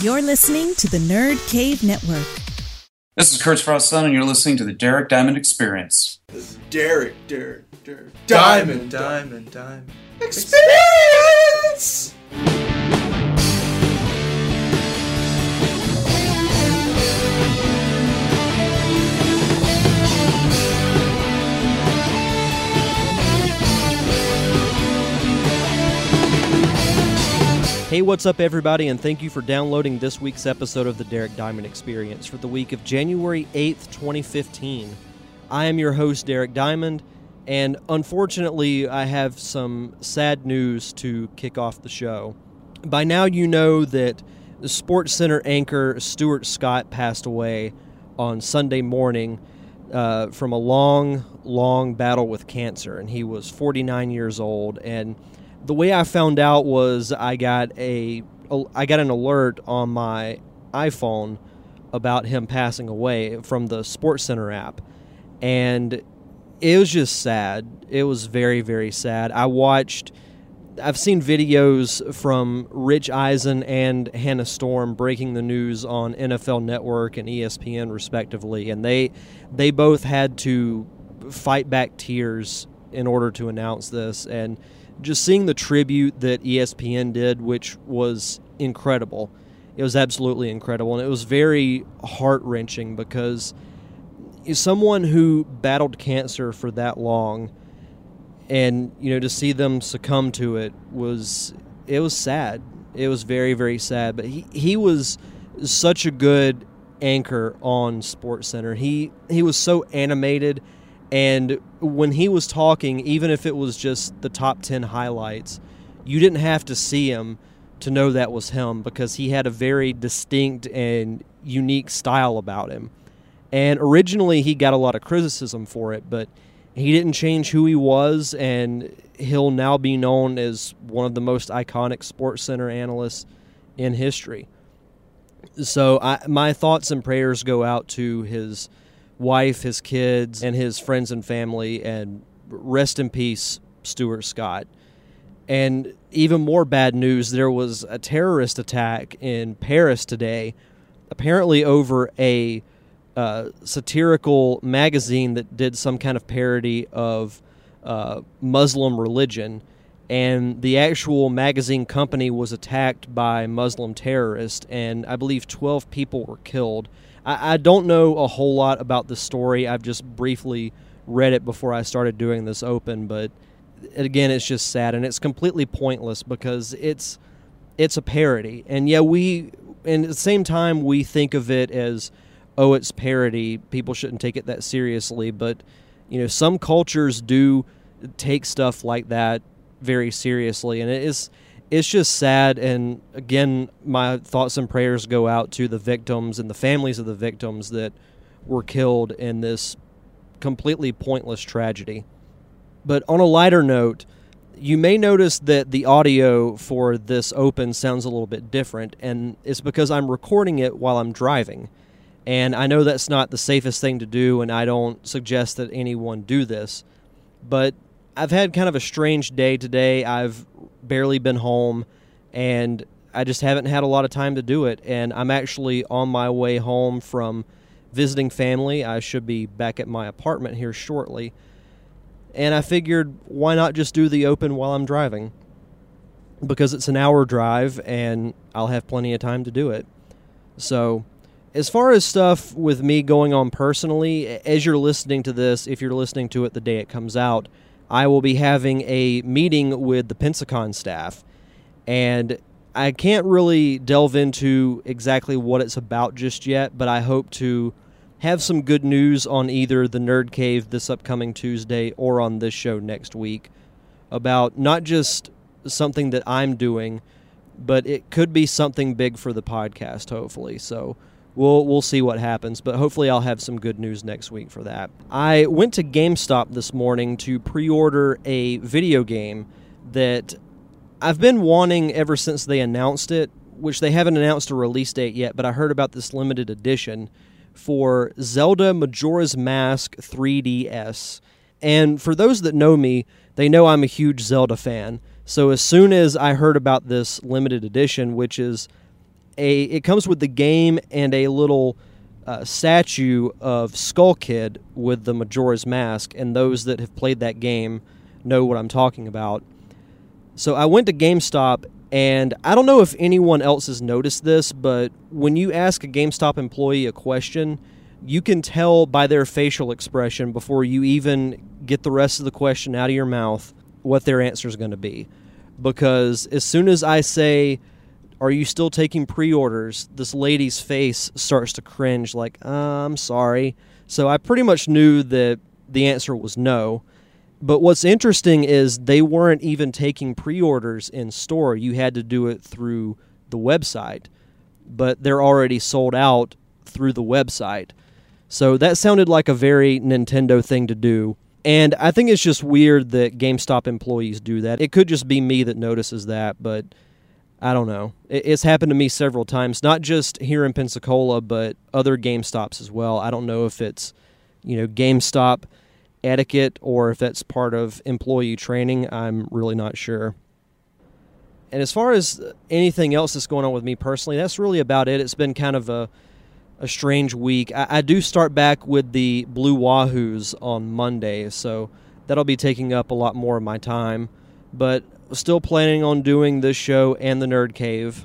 You're listening to the Nerd Cave Network. This is Kurtz Frausun, and you're listening to the Derek Diamond Experience. This is Derek, Derek, Derek. Diamond, diamond, diamond. Experience! Hey, what's up, everybody, and thank you for downloading this week's episode of the Derek Diamond Experience for the week of January 8th, 2015. I am your host, Derek Diamond, and unfortunately, I have some sad news to kick off the show. By now, you know that Sports Center anchor Stuart Scott passed away on Sunday morning uh, from a long, long battle with cancer, and he was 49 years old. And the way I found out was I got a I got an alert on my iPhone about him passing away from the Sports Center app, and it was just sad. It was very very sad. I watched. I've seen videos from Rich Eisen and Hannah Storm breaking the news on NFL Network and ESPN respectively, and they they both had to fight back tears in order to announce this and just seeing the tribute that ESPN did, which was incredible. It was absolutely incredible, and it was very heart wrenching because someone who battled cancer for that long, and you know to see them succumb to it was it was sad. It was very very sad. But he he was such a good anchor on Sports Center. He he was so animated and when he was talking, even if it was just the top 10 highlights, you didn't have to see him to know that was him because he had a very distinct and unique style about him. And originally, he got a lot of criticism for it, but he didn't change who he was, and he'll now be known as one of the most iconic Sports Center analysts in history. So, I, my thoughts and prayers go out to his wife, his kids, and his friends and family. And rest in peace, Stuart Scott. And even more bad news there was a terrorist attack in Paris today, apparently over a uh, satirical magazine that did some kind of parody of uh, Muslim religion. And the actual magazine company was attacked by Muslim terrorists, and I believe 12 people were killed. I, I don't know a whole lot about the story. I've just briefly read it before I started doing this open, but again, it's just sad and it's completely pointless because it's it's a parody. And yeah, we and at the same time we think of it as oh, it's parody. People shouldn't take it that seriously, but you know, some cultures do take stuff like that very seriously, and it is it's just sad. And again, my thoughts and prayers go out to the victims and the families of the victims that were killed in this completely pointless tragedy. But on a lighter note, you may notice that the audio for this open sounds a little bit different, and it's because I'm recording it while I'm driving. And I know that's not the safest thing to do, and I don't suggest that anyone do this. But I've had kind of a strange day today. I've barely been home, and I just haven't had a lot of time to do it. And I'm actually on my way home from visiting family. I should be back at my apartment here shortly. And I figured, why not just do the open while I'm driving? Because it's an hour drive, and I'll have plenty of time to do it. So, as far as stuff with me going on personally, as you're listening to this, if you're listening to it the day it comes out, I will be having a meeting with the Pensacon staff, and I can't really delve into exactly what it's about just yet, but I hope to have some good news on either the Nerd Cave this upcoming Tuesday or on this show next week about not just something that I'm doing, but it could be something big for the podcast, hopefully. So we'll we'll see what happens. But hopefully, I'll have some good news next week for that. I went to GameStop this morning to pre-order a video game that I've been wanting ever since they announced it, which they haven't announced a release date yet. But I heard about this limited edition for Zelda Majora's Mask 3DS. And for those that know me, they know I'm a huge Zelda fan. So as soon as I heard about this limited edition, which is a it comes with the game and a little uh, statue of Skull Kid with the Majora's Mask, and those that have played that game know what I'm talking about. So I went to GameStop, and I don't know if anyone else has noticed this, but when you ask a GameStop employee a question, you can tell by their facial expression before you even get the rest of the question out of your mouth what their answer is going to be. Because as soon as I say, Are you still taking pre orders? this lady's face starts to cringe, like, uh, I'm sorry. So I pretty much knew that the answer was no. But what's interesting is they weren't even taking pre orders in store. You had to do it through the website. But they're already sold out through the website. So that sounded like a very Nintendo thing to do. And I think it's just weird that GameStop employees do that. It could just be me that notices that, but I don't know. It's happened to me several times, not just here in Pensacola, but other GameStops as well. I don't know if it's, you know, GameStop etiquette or if that's part of employee training. I'm really not sure. And as far as anything else that's going on with me personally, that's really about it. It's been kind of a a strange week. I, I, do start back with the Blue Wahoos on Monday, so that'll be taking up a lot more of my time. But still planning on doing this show and the Nerd Cave.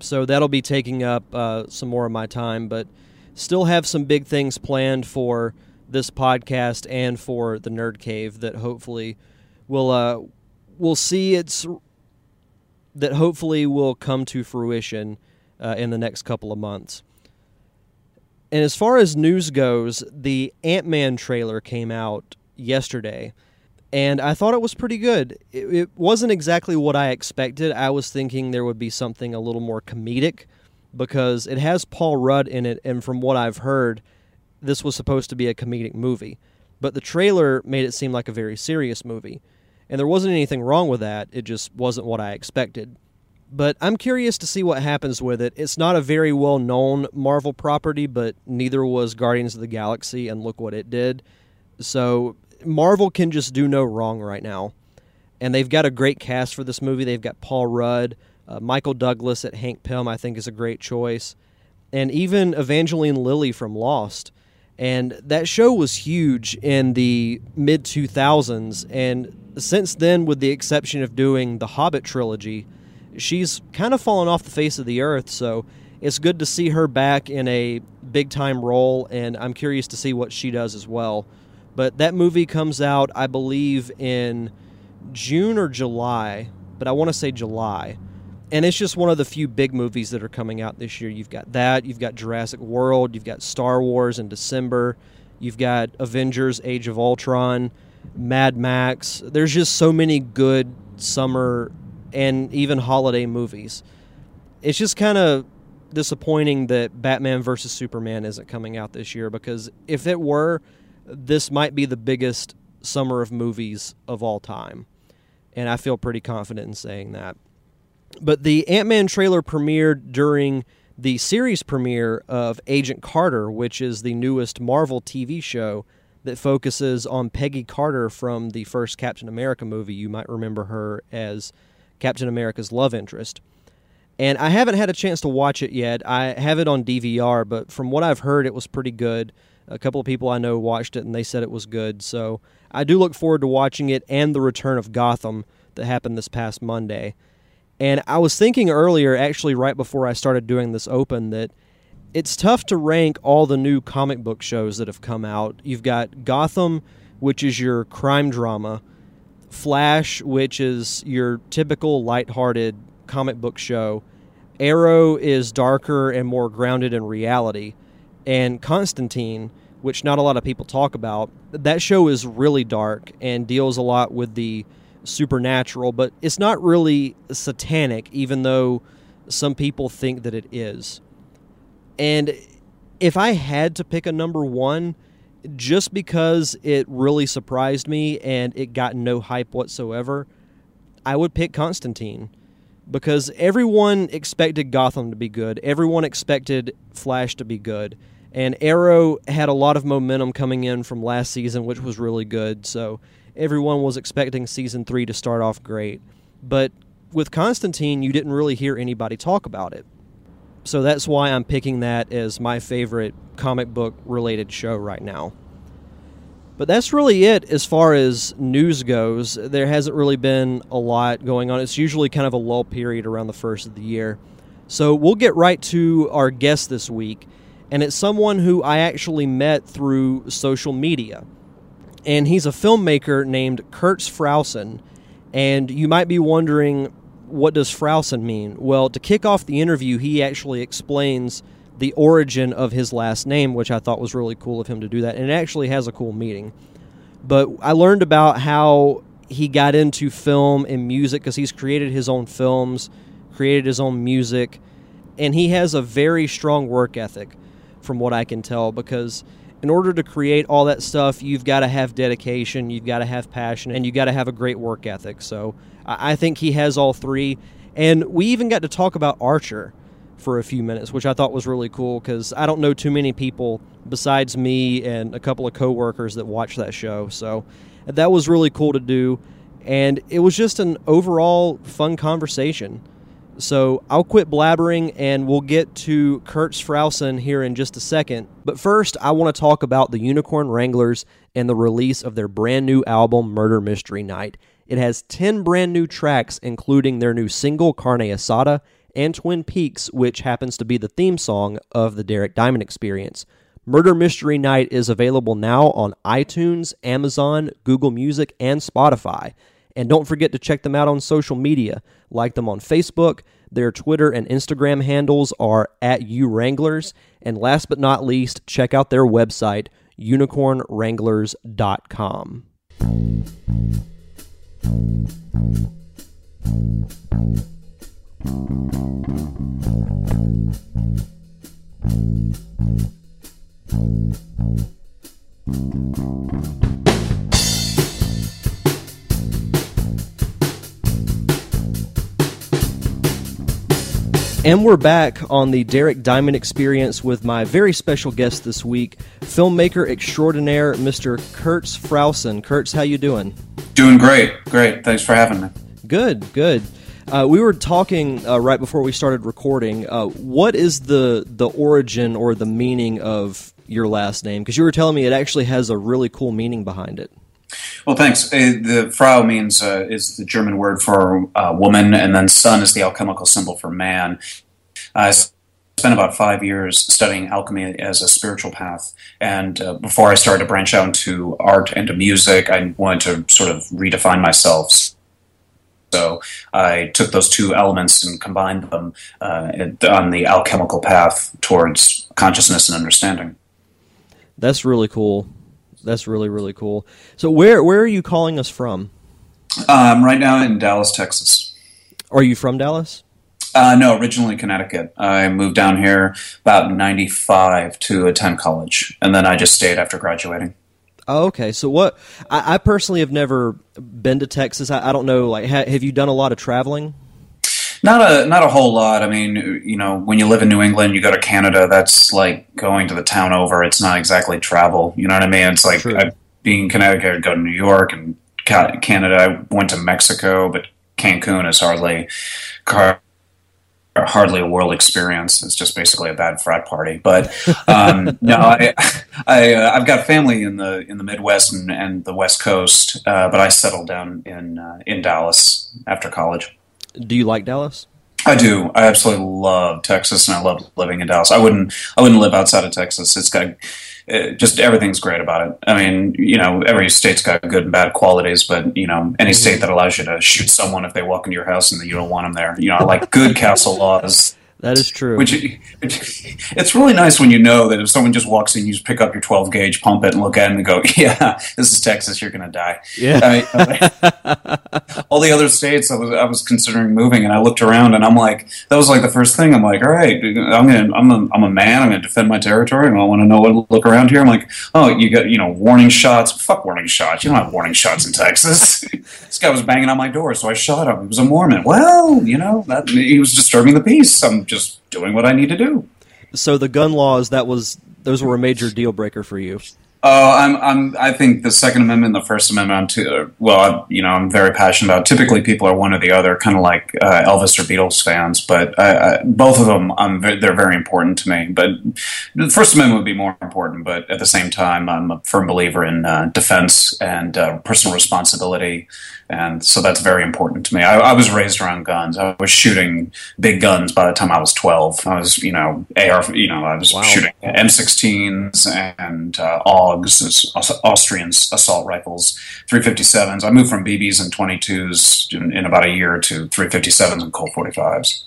So that'll be taking up uh, some more of my time, but still have some big things planned for this podcast and for the Nerd Cave that hopefully will uh, we'll see its that hopefully will come to fruition uh, in the next couple of months. And as far as news goes, the Ant Man trailer came out yesterday, and I thought it was pretty good. It, it, wasn't exactly what I expected. I was thinking there would be something a little more comedic because it has Paul Rudd in it, and from what I've heard, this was supposed to be a comedic movie. But the trailer made it seem like a very serious movie. And there wasn't anything wrong with that, it just wasn't what I expected. But I'm curious to see what happens with it. It's not a very well known Marvel property, but neither was Guardians of the Galaxy, and look what it did. So Marvel can just do no wrong right now. And they've got a great cast for this movie. They've got Paul Rudd, uh, Michael Douglas at Hank Pym, I think is a great choice, and even Evangeline Lilly from Lost. And that show was huge in the mid 2000s. And since then, with the exception of doing the Hobbit trilogy, she's kind of fallen off the face of the earth. So it's good to see her back in a big time role. And I'm curious to see what she does as well. But that movie comes out, I believe, in June or July, but I want to say July and it's just one of the few big movies that are coming out this year. You've got that, you've got Jurassic World, you've got Star Wars in December, you've got Avengers: Age of Ultron, Mad Max. There's just so many good summer and even holiday movies. It's just kind of disappointing that Batman versus Superman isn't coming out this year because if it were, this might be the biggest summer of movies of all time. And I feel pretty confident in saying that. But the Ant Man trailer premiered during the series premiere of Agent Carter, which is the newest Marvel TV show that focuses on Peggy Carter from the first Captain America movie. You might remember her as Captain America's love interest. And I haven't had a chance to watch it yet. I have it on DVR, but from what I've heard, it was pretty good. A couple of people I know watched it and they said it was good. So I do look forward to watching it and the return of Gotham that happened this past Monday. And I was thinking earlier, actually, right before I started doing this open, that it's tough to rank all the new comic book shows that have come out. You've got Gotham, which is your crime drama, Flash, which is your typical lighthearted comic book show, Arrow is darker and more grounded in reality, and Constantine, which not a lot of people talk about, that show is really dark and deals a lot with the supernatural, but it's not really satanic, even though some people think that it is. And if I had to pick a number one, just because it really surprised me and it got no hype whatsoever, I would pick Constantine. Because everyone expected Gotham to be good, everyone expected Flash to be good. And Arrow had a lot of momentum coming in from last season, which was really good. So everyone was expecting season three to start off great. But with Constantine, you didn't really hear anybody talk about it. So that's why I'm picking that as my favorite comic book related show right now. But that's really it as far as news goes. There hasn't really been a lot going on. It's usually kind of a lull period around the first of the year. So we'll get right to our guest this week. And it's someone who I actually met through social media. And he's a filmmaker named Kurtz Frausun. And you might be wondering, what does Frausun mean? Well, to kick off the interview, he actually explains the origin of his last name, which I thought was really cool of him to do that. And it actually has a cool meaning. But I learned about how he got into film and music because he's created his own films, created his own music, and he has a very strong work ethic, from what I can tell, because in order to create all that stuff, you've got to have dedication, you've got to have passion, and you've got to have a great work ethic. So I think he has all three. And we even got to talk about Archer for a few minutes, which I thought was really cool because I don't know too many people besides me and a couple of coworkers that watch that show. So that was really cool to do. And it was just an overall fun conversation. So I'll quit blabbering and we'll get to Kurtz Frausun here in just a second. But first, I want to talk about the Unicorn Wranglers and the release of their brand new album, Murder Mystery Night. It has 10 brand new tracks, including their new single, Carne Asada, and Twin Peaks, which happens to be the theme song of the Derek Diamond Experience. Murder Mystery Night is available now on iTunes, Amazon, Google Music, and Spotify. And don't forget to check them out on social media. Like them on Facebook. Their Twitter and Instagram handles are at uwranglers. And last but not least, check out their website, unicornwranglers.com. And we're back on the Derek Diamond Experience with my very special guest this week, filmmaker extraordinaire, Mr. Kurtz Frausun. Kurtz, how you doing? Doing great, great. Thanks for having me. Good, good. Uh, we were talking uh, right before we started recording. Uh, what is the the origin or the meaning of your last name? Because you were telling me it actually has a really cool meaning behind it. Well, thanks. Uh, the Frau means uh, is the German word for uh, woman, and then Sun is the alchemical symbol for man. I spent about five years studying alchemy as a spiritual path, and uh, before I started to branch out into art and to music, I wanted to sort of redefine myself. So I took those two elements and combined them uh, on the alchemical path towards consciousness and understanding. That's really cool. That's really really cool. So where where are you calling us from? Um, right now in Dallas, Texas. Are you from Dallas? Uh, no, originally Connecticut. I moved down here about '95 to attend college, and then I just stayed after graduating. Oh, okay. So what? I, I, personally have never been to Texas. I, I don't know. Like, ha, have you done a lot of traveling? Not a not a whole lot. I mean, you know, when you live in New England, you go to Canada. That's like going to the town over. It's not exactly travel. You know what I mean? It's like I, being in Connecticut, I'd go to New York and Canada. I went to Mexico, but Cancun is hardly hardly a world experience. It's just basically a bad frat party. But um, no, I, I uh, I've got family in the in the Midwest and, and the West Coast, uh, but I settled down in uh, in Dallas after college. Do you like Dallas? I do. I absolutely love Texas, and I love living in Dallas. I wouldn't. I wouldn't live outside of Texas. It's got it, just everything's great about it. I mean, you know, every state's got good and bad qualities, but you know, any state mm-hmm. that allows you to shoot someone if they walk into your house and you don't want them there, you know, I like good castle laws that is true. Which, it's really nice when you know that if someone just walks in, you just pick up your 12 gauge, pump it, and look at it and go, "Yeah, this is Texas. You're going to die." Yeah. I mean, all the other states, I was I was considering moving, and I looked around, and I'm like, that was like the first thing. I'm like, all right, I'm gonna, I'm a, I'm a man. I'm going to defend my territory, and I want to know what to look around here. I'm like, oh, you got, you know, warning shots. Fuck warning shots. You don't have warning shots in Texas. this guy was banging on my door, so I shot him. He was a Mormon. Well, you know, that, he was disturbing the peace. I'm just doing what I need to do. So the gun laws that was those were a major deal breaker for you. Oh, I'm, I'm, I think the Second Amendment and the First Amendment, I'm too, well, you know, I'm very passionate about. Typically, people are one or the other, kind of like uh, Elvis or Beatles fans, but I, I, both of them, I'm, they're very important to me. But the First Amendment would be more important, but at the same time, I'm a firm believer in uh, defense and uh, personal responsibility and so that's very important to me. I, I, was raised around guns. I was shooting big guns by the time I was twelve. I was, you know, AR. You know, I was wow. shooting M16s and uh, AUGs, Austrian assault rifles, 357s. I moved from BBs and 22s in, in about a year to 357s and Colt 45s.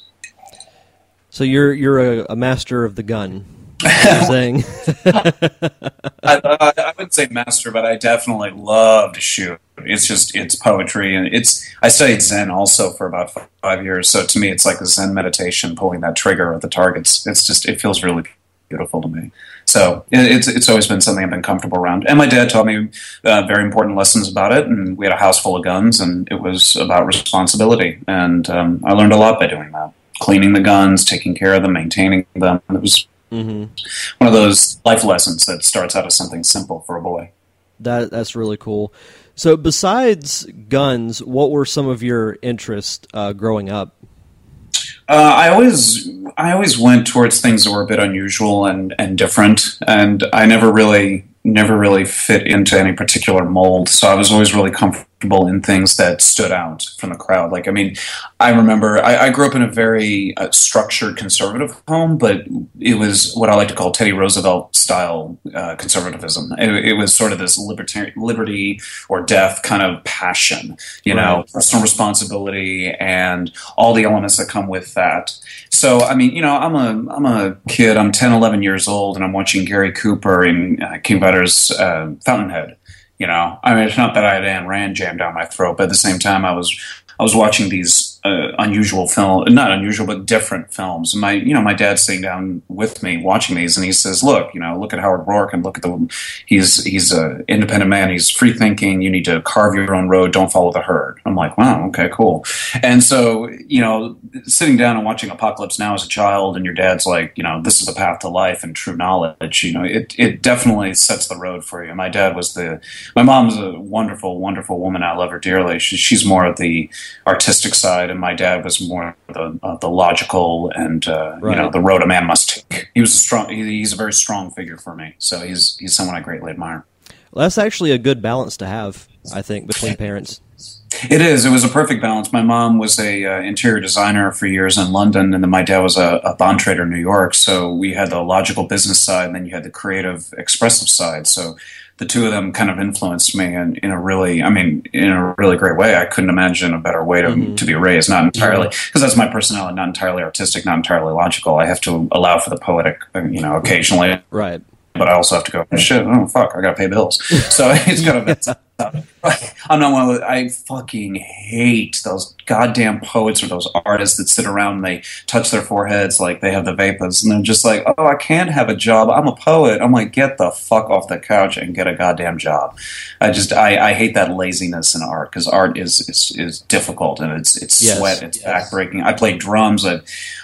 So you're you're a, a master of the gun saying. I, I, I, wouldn't say master, but I definitely love to shoot. It's just it's poetry, and it's. I studied Zen also for about five years, so to me, it's like a Zen meditation, pulling that trigger at the targets. It's just it feels really beautiful to me. So it's it's always been something I've been comfortable around. And my dad taught me uh, very important lessons about it. And we had a house full of guns, and it was about responsibility. And um, I learned a lot by doing that cleaning the guns, taking care of them, maintaining them. It was Mm-hmm. One of those life lessons that starts out as something simple for a boy. That that's really cool. So, besides guns, what were some of your interests uh, growing up? Uh, I always I always went towards things that were a bit unusual and, and different, and I never really never really fit into any particular mold. So I was always really comfortable in things that stood out from the crowd. Like, I mean, I remember I, I grew up in a very uh, structured conservative home, but it was what I like to call Teddy Roosevelt style uh, conservatism. It, it, was sort of this libertarian, liberty or death kind of passion, you right. know, personal responsibility and all the elements that come with that. So, I mean, you know, I'm a I'm a kid. I'm 10, 11 years old, and I'm watching Gary Cooper in uh, King Vidor's uh, Fountainhead. You know, I mean, it's not that I had Ayn Rand jammed down my throat, but at the same time, I was I was watching these uh, unusual film, not unusual, but different films. My, you know, my dad's sitting down with me watching these, and he says, "Look, you know, look at Howard Roark, and look at the he's he's an independent man. He's free thinking. You need to carve your own road. Don't follow the herd." I'm like, "Wow, okay, cool." And so, you know, sitting down and watching Apocalypse Now as a child, and your dad's like, you know, this is the path to life and true knowledge. You know, it it definitely sets the road for you. My dad was the, my mom's a wonderful, wonderful woman. I love her dearly. She, she's more of the artistic side, and my dad was more the, uh, the logical and uh, right. you know the road a man must take. He was a strong. He, he's a very strong figure for me. So he's he's someone I greatly admire. Well, that's actually a good balance to have, I think, between parents. It is. It was a perfect balance. My mom was a uh, interior designer for years in London, and then my dad was a, a, bond trader in New York. So we had the logical business side, and then you had the creative, expressive side. So the two of them kind of influenced me in, in a really, I mean, in a really great way. I couldn't imagine a better way to, mm-hmm. to be raised. Not entirely, because that's my personality, not entirely artistic, not entirely logical. I have to allow for the poetic, you know, occasionally. Right. But I also have to go, shit, oh, fuck, I got to pay bills. So it's kind of, I'm not one of those. I fucking hate those goddamn poets or those artists that sit around and they touch their foreheads like they have the vapors and they're just like, oh, I can't have a job. I'm a poet. I'm like, get the fuck off the couch and get a goddamn job. I just I, I hate that laziness in art because art is, is is difficult and it's it's yes, sweat, it's yes. backbreaking. I play drums. I,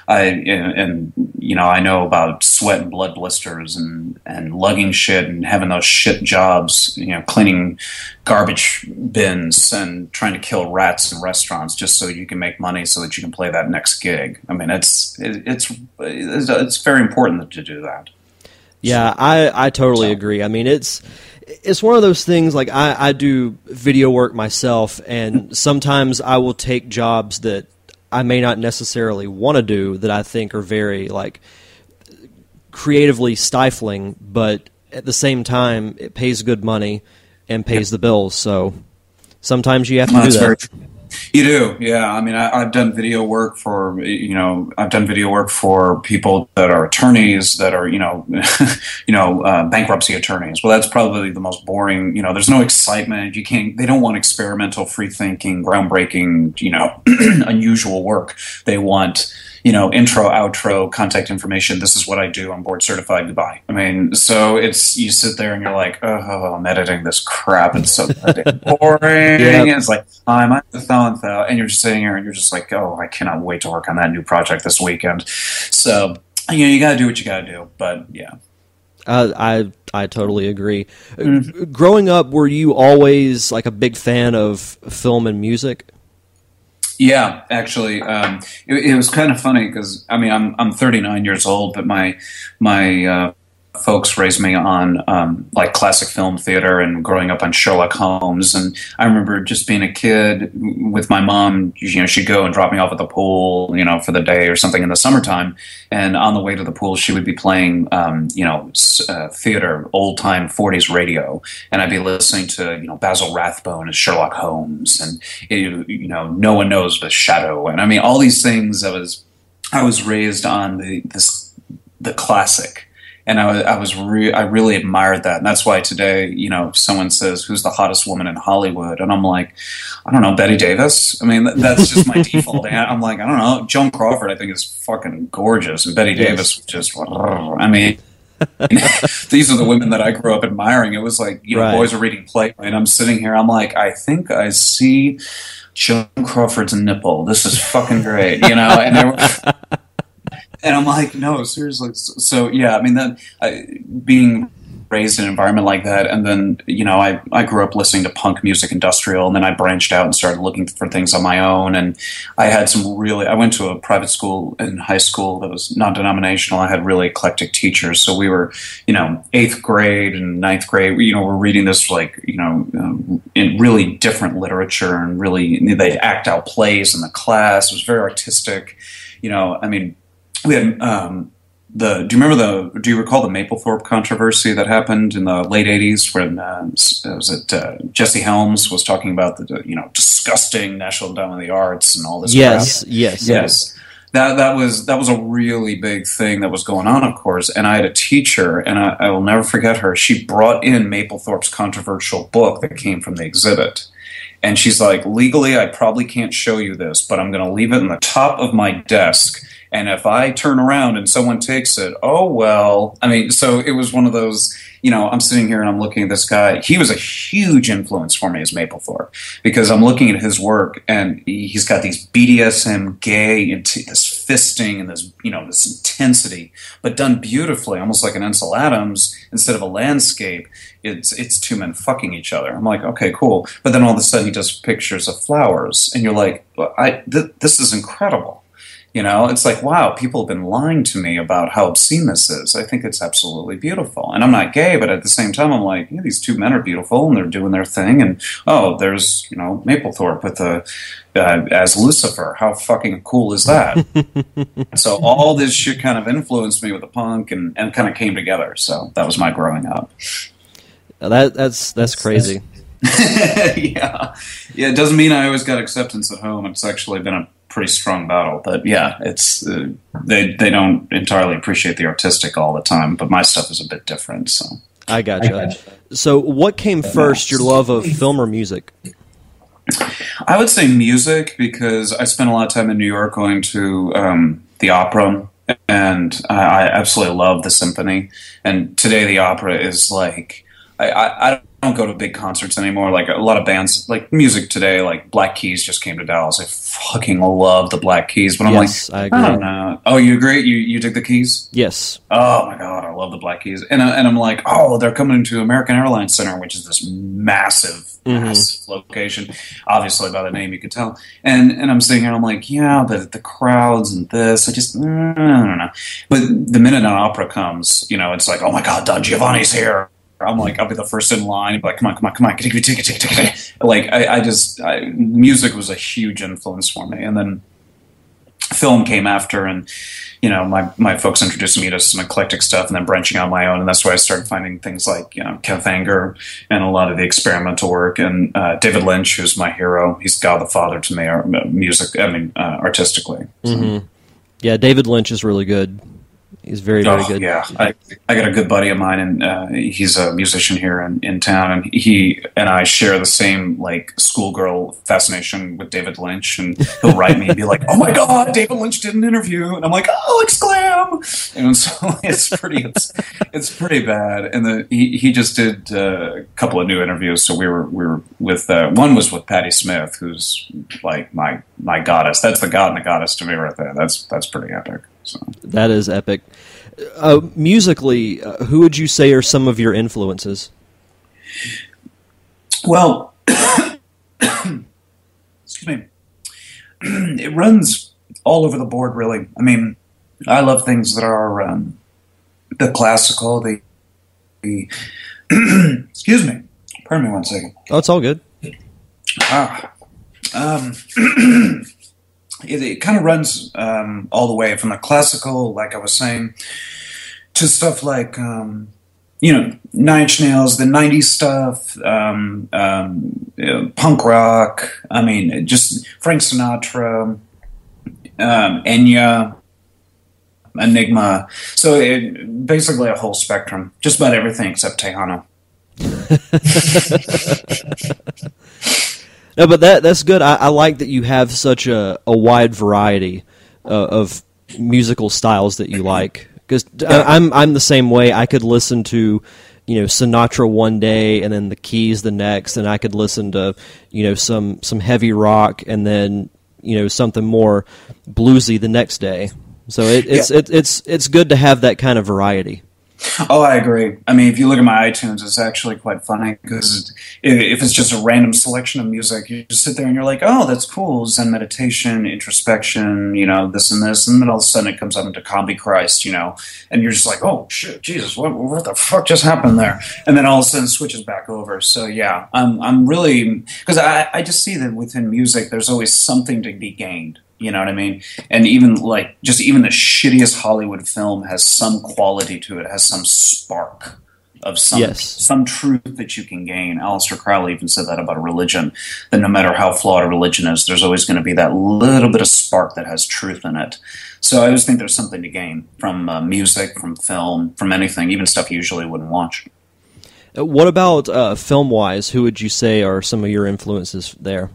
I and, and you know I know about sweat and blood blisters and and lugging shit and having those shit jobs. You know, cleaning garbage bins and trying to kill rats in restaurants just so you can make money so that you can play that next gig. I mean, it's it's it's, it's very important to do that. Yeah, I I totally agree. I mean, it's it's one of those things like I, I do video work myself and sometimes I will take jobs that I may not necessarily want to do that I think are very like creatively stifling, but at the same time it pays good money and pays the bills. So sometimes you have to do that. You do, yeah. I mean, I, have done video work for you know, I've done video work for people that are attorneys that are you know, you know, uh, bankruptcy attorneys. Well, that's probably the most boring. You know, there's no excitement. You can't. They don't want experimental, free thinking, groundbreaking, you know, unusual work. They want you know, intro, outro, contact information. This is what I do. I'm board certified. Goodbye. I mean, so it's you sit there and you're like, oh, I'm editing this crap. It's so boring. Yep. it's like I'm at the thon and you're just sitting here and you're just like, oh, I cannot wait to work on that new project this weekend. So you know, you got to do what you got to do. But yeah. Uh, I I totally agree. Mm. Growing up, were you always like a big fan of film and music? Yeah, actually, um, it, it, was kind of funny because I mean I'm I'm 39 years old, but my my uh, folks raised me on um, like classic film theater and growing up on Sherlock Holmes. And I remember just being a kid with my mom. You know, she'd go and drop me off at the pool, you know, for the day or something in the summertime. And on the way to the pool, she would be playing, um, you know, uh, theater, old time '40s radio, and I'd be listening to, you know, Basil Rathbone as Sherlock Holmes, and it, you know, no one knows the Shadow, and I mean, all these things. I was I was raised on the this the classic and I, I was re- I really admired that, and that's why today, you know, someone says who's the hottest woman in Hollywood, and I'm like, I don't know, Bette Davis. I mean, that's just my default. I'm like, I don't know, Joan Crawford. I think is fucking gorgeous, and Bette. Davis just, I mean. these are the women that I grew up admiring. It was like, you know, right. boys are reading Plato, and I'm sitting here. I'm like, I think I see Joan Crawford's nipple. This is fucking great, you know. And there, and I'm like, no, seriously. So, yeah, I mean, that being raised in an environment like that, and then you know, I I grew up listening to punk music, industrial, and then I branched out and started looking for things on my own. And I had some really. I went to a private school in high school that was non-denominational. I had really eclectic teachers, so we were, you know, eighth grade and ninth grade. You know, we're reading this like you know, um, in really different literature, and really they'd act out plays in the class. It was very artistic. You know, I mean we had um, the. Do you remember the? Do you recall the Mapplethorpe controversy that happened in the late '80s when uh, was it uh, Jesse Helms was talking about the you know disgusting National Endowment of the Arts and all this? Yes, crap? yes, yes. That that was that was a really big thing that was going on, of course. And I had a teacher, and I, I will never forget her. She brought in Mapplethorpe's controversial book that came from the exhibit. And she's like, legally, I probably can't show you this, but I'm going to leave it in the top of my desk and if I turn around and someone takes it, oh, well. I mean, so it was one of those, you know, I'm sitting here and I'm looking at this guy. He was a huge influence for me as Mapplethorpe because I'm looking at his work and he's got these BDSM gay, and this fisting and this, you know, this intensity, but done beautifully, almost like an Ansel Adams instead of a landscape. It's, it's two men fucking each other. I'm like, okay, cool. But then all of a sudden he does pictures of flowers and you're like, I, th- this is incredible you know, it's like, wow, people have been lying to me about how obscene this is. I think it's absolutely beautiful. And I'm not gay, but at the same time, I'm like, yeah, these two men are beautiful and they're doing their thing. And oh, there's, you know, Mapplethorpe with the, uh, as Lucifer. How fucking cool is that? so all this shit kind of influenced me with the punk and, and kind of came together. So that was my growing up. That, that's, that's crazy. yeah. Yeah. It doesn't mean I always got acceptance at home. It's actually been a pretty strong battle. But yeah, it's uh, they they don't entirely appreciate the artistic all the time. But my stuff is a bit different. So I got you. So what came first, your love of film or music? I would say music because I spent a lot of time in New York going to um, the opera, and I absolutely love the symphony. And today, the opera is like I, I, I don't go to big concerts anymore. Like a lot of bands, like music today, like Black Keys just came to Dallas. I fucking love the Black Keys, but I'm yes, like, I. I don't know. Oh, you agree? You you dig the Keys? Yes. Oh my god, I love the Black Keys, and I, and I'm like, oh, they're coming to American Airlines Center, which is this massive, mm-hmm. massive location. Obviously, by the name you could tell. And and I'm sitting here, I'm like, yeah, but the crowds and this, I just, I don't know. But the minute an opera comes, you know, it's like, oh my god, Don Giovanni's here I'm like, I'll be the first in line. Be like, come on, come on, come on, take it, take it, take it, take it. Like, I, I just, I, music was a huge influence for me. And then film came after, and you know, my my folks introduced me to some eclectic stuff, and then branching out my own. And that's why I started finding things like you know Kenneth Anger and a lot of the experimental work, and uh, David Lynch, who's my hero. He's God the Father to me, uh, music. I mean, uh, artistically. So. Mm-hmm. Yeah, David Lynch is really good. He's very, very oh, good. Yeah, I, I got a good buddy of mine, and uh, he's a musician here in, in town, and he and I share the same like schoolgirl fascination with David Lynch, and he'll write me and be like, "Oh my God, David Lynch did an interview," and I'm like, "Oh, exclaim!" And so it's pretty, it's, it's pretty bad. And the, he he just did uh, a couple of new interviews, so we were we were with uh, one was with Patti Smith, who's like my my goddess. That's the god and the goddess to me right there. That's that's pretty epic. So. That is epic. Uh, musically, uh, who would you say are some of your influences? Well, excuse me. it runs all over the board, really. I mean, I love things that are um, the classical, the, the excuse me. Pardon me one second. Oh, it's all good. Ah, um, it, it kind of runs um, all the way from the classical, like I was saying, to stuff like um, you know Nine Inch Nails, the '90s stuff, um, um, you know, punk rock. I mean, just Frank Sinatra, um, Enya. Enigma, so it, basically a whole spectrum, just about everything except Tejano. No, but that that's good. I, I like that you have such a, a wide variety uh, of musical styles that you like. Because I'm I'm the same way. I could listen to you know Sinatra one day and then the Keys the next, and I could listen to you know some some heavy rock and then you know something more bluesy the next day. So it, it's Yeah. it, it's it's good to have that kind of variety. Oh, I agree. I mean, if you look at my iTunes, it's actually quite funny because if it's just a random selection of music, you just sit there and you're like, "Oh, that's cool." Zen meditation, introspection, you know, this and this, and then all of a sudden it comes up into Combichrist, you know, and you're just like, "Oh shit, Jesus, what, what the fuck just happened there?" And then all of a sudden it switches back over. So yeah, I'm I'm really because I I just see that within music, there's always something to be gained. You know what I mean? And even like just even the shittiest Hollywood film has some quality to it, has some spark of some Yes. some truth that you can gain. Aleister Crowley even said that about a religion. That no matter how flawed a religion is, there's always going to be that little bit of spark that has truth in it. So I always think there's something to gain from uh, music, from film, from anything, even stuff you usually wouldn't watch. Uh, What about uh, film wise? Who would you say are some of your influences there?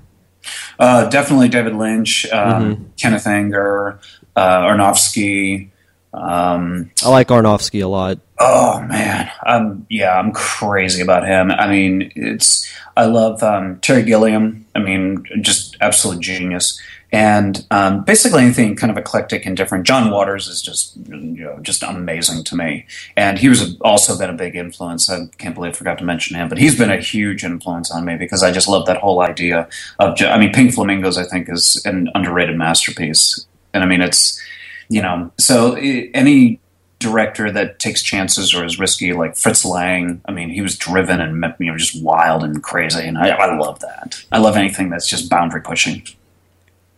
Uh, definitely David Lynch, um, Kenneth Anger, uh, Aronofsky. Um, I like Aronofsky a lot. Oh man, um, yeah, I'm crazy about him. I mean, it's I love um, Terry Gilliam. I mean, just absolute genius, and um, basically anything kind of eclectic and different. John Waters is just you know just amazing to me, and he was also been a big influence. I can't believe I forgot to mention him, but he's been a huge influence on me because I just love that whole idea of. I mean, Pink Flamingos I think is an underrated masterpiece, and I mean it's you know so any director that takes chances or is risky, like Fritz Lang. I mean, he was driven and you know just wild and crazy, and I, I love that. I love anything that's just boundary pushing.